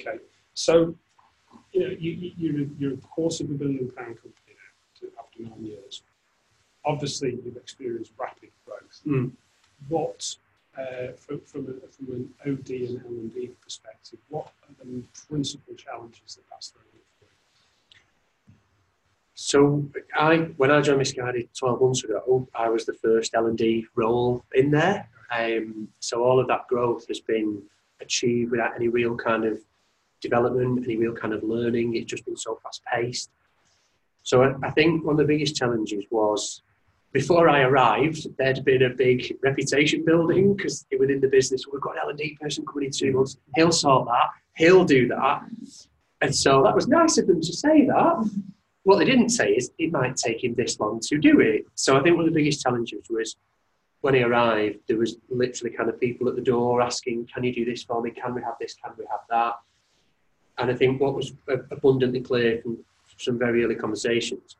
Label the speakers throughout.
Speaker 1: Okay. So, you know, you, you, you're, a, you're a quarter of a billion pound company now after nine years. Obviously, you've experienced rapid growth.
Speaker 2: Mm.
Speaker 1: What, uh, from, from, a, from an OD and L&D perspective, what are the principal challenges that that's throwing up for you?
Speaker 2: So I, when I joined Missguided 12 months ago, I was the first L&D role in there. Um, so all of that growth has been achieved without any real kind of development, any real kind of learning. It's just been so fast paced. So I, I think one of the biggest challenges was before I arrived, there'd been a big reputation building because within the business, we've got an L&D person coming in two months. He'll sort that. He'll do that. And so that was nice of them to say that. What they didn't say is it might take him this long to do it. So I think one of the biggest challenges was when he arrived, there was literally kind of people at the door asking, "Can you do this for me? Can we have this? Can we have that?" And I think what was abundantly clear from some very early conversations,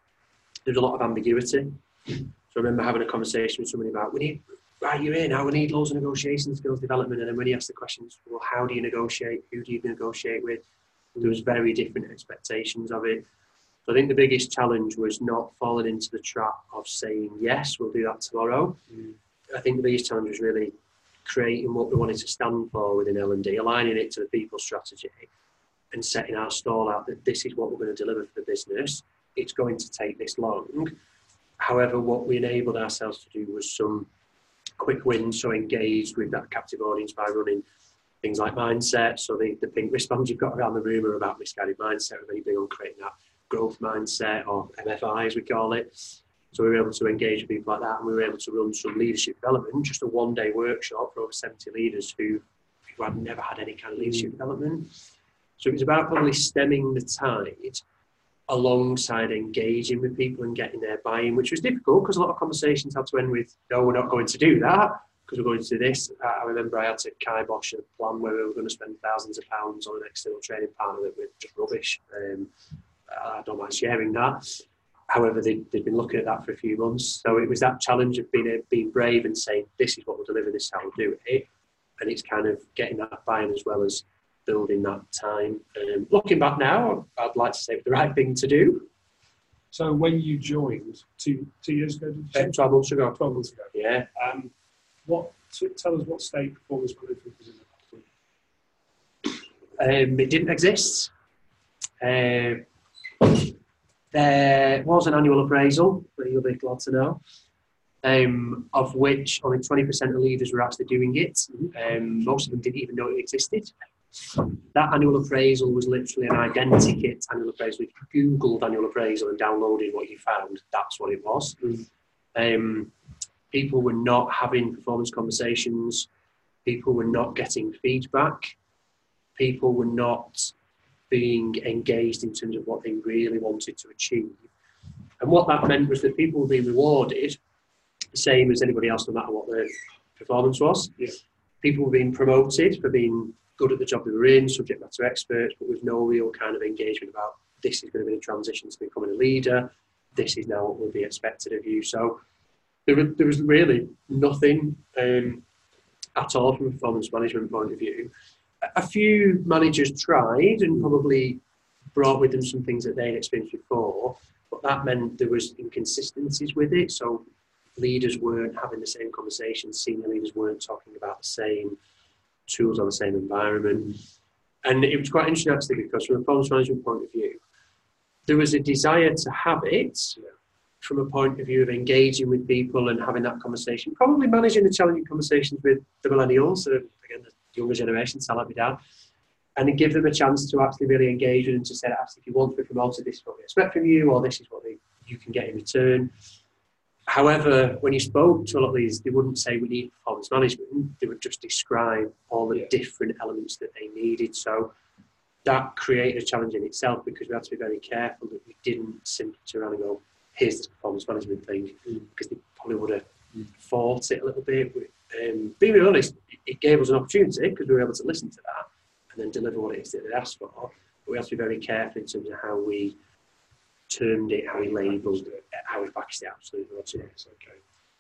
Speaker 2: there's a lot of ambiguity. So I remember having a conversation with somebody about, "We need right, you're in now. We need loads of negotiation skills development." And then when he asked the questions, "Well, how do you negotiate? Who do you negotiate with?" There was very different expectations of it. So I think the biggest challenge was not falling into the trap of saying yes, we'll do that tomorrow.
Speaker 1: Mm.
Speaker 2: I think the biggest challenge was really creating what we wanted to stand for within L&D, aligning it to the people strategy and setting our stall out that this is what we're going to deliver for the business. It's going to take this long. However, what we enabled ourselves to do was some quick wins, so engaged with that captive audience by running things like mindset. So the, the pink wristbands you've got around the room are about Missguided mindset. We're big on creating that growth mindset or MFI as we call it. So we were able to engage with people like that, and we were able to run some leadership development, just a one-day workshop for over 70 leaders who, who had never had any kind of leadership development. So it was about probably stemming the tide alongside engaging with people and getting their buy-in, which was difficult because a lot of conversations had to end with, "No, we're not going to do that." Because we're going to do this. I remember I had to kibosh a plan where we were going to spend thousands of pounds on an external training partner that was just rubbish. Um, I don't mind sharing that. However, they, they'd been looking at that for a few months. So it was that challenge of being, being brave and saying, this is what we'll deliver, this is how we'll do it. And it's kind of getting that buy-in as well as building that time. Um, looking back now, I'd like to say the right thing to do.
Speaker 1: So when you joined two two years ago, did you
Speaker 2: 12 months ago.
Speaker 1: 12 months ago.
Speaker 2: Yeah.
Speaker 1: Um, what, tell us what state performance management was in.
Speaker 2: Um, it didn't exist. Uh, there was an annual appraisal that you'll be glad to know, um, of which only 20% of leaders were actually doing it. Um, most of them didn't even know it existed. That annual appraisal was literally an identikit annual appraisal. If you Googled annual appraisal and downloaded what you found, that's what it was. Um, people were not having performance conversations. People were not getting feedback. People were not being engaged in terms of what they really wanted to achieve. And what that meant was that people were being rewarded the same as anybody else, no matter what their performance was.
Speaker 1: Yeah.
Speaker 2: People were being promoted for being good at the job they were in, subject matter experts, but with no real kind of engagement about this is going to be the transition to becoming a leader. This is now what will be expected of you. So there, there was really nothing um, at all from a performance management point of view. A- few managers tried and probably brought with them some things that they'd experienced before, but that meant there was inconsistencies with it. So leaders weren't having the same conversations, senior leaders weren't talking about the same tools on the same environment. And it was quite interesting actually because from a performance management point of view, there was a desire to have it from a point of view of engaging with people and having that conversation, probably managing the challenging conversations with the millennials, so again, the younger generation, like my dad, and give them a chance to actually really engage with them to say, actually, if you want to be promoted, this is what we expect from you, or this is what they, you can get in return. However, when you spoke to a lot of these, they wouldn't say we need performance management. They would just describe all the
Speaker 1: Yeah.
Speaker 2: different elements that they needed. So that created a challenge in itself because we had to be very careful that we didn't simply turn around and go, here's this performance management thing,
Speaker 1: Mm.
Speaker 2: because they probably would have
Speaker 1: Mm.
Speaker 2: fought it a little bit. Um, being honest, it- it gave us an opportunity because we were able to listen to that and then deliver what it is that they asked for. But we have to be very careful in terms of how we termed it, how we labelled it, how we packaged it. Absolutely. was, yeah.
Speaker 1: Yes, okay.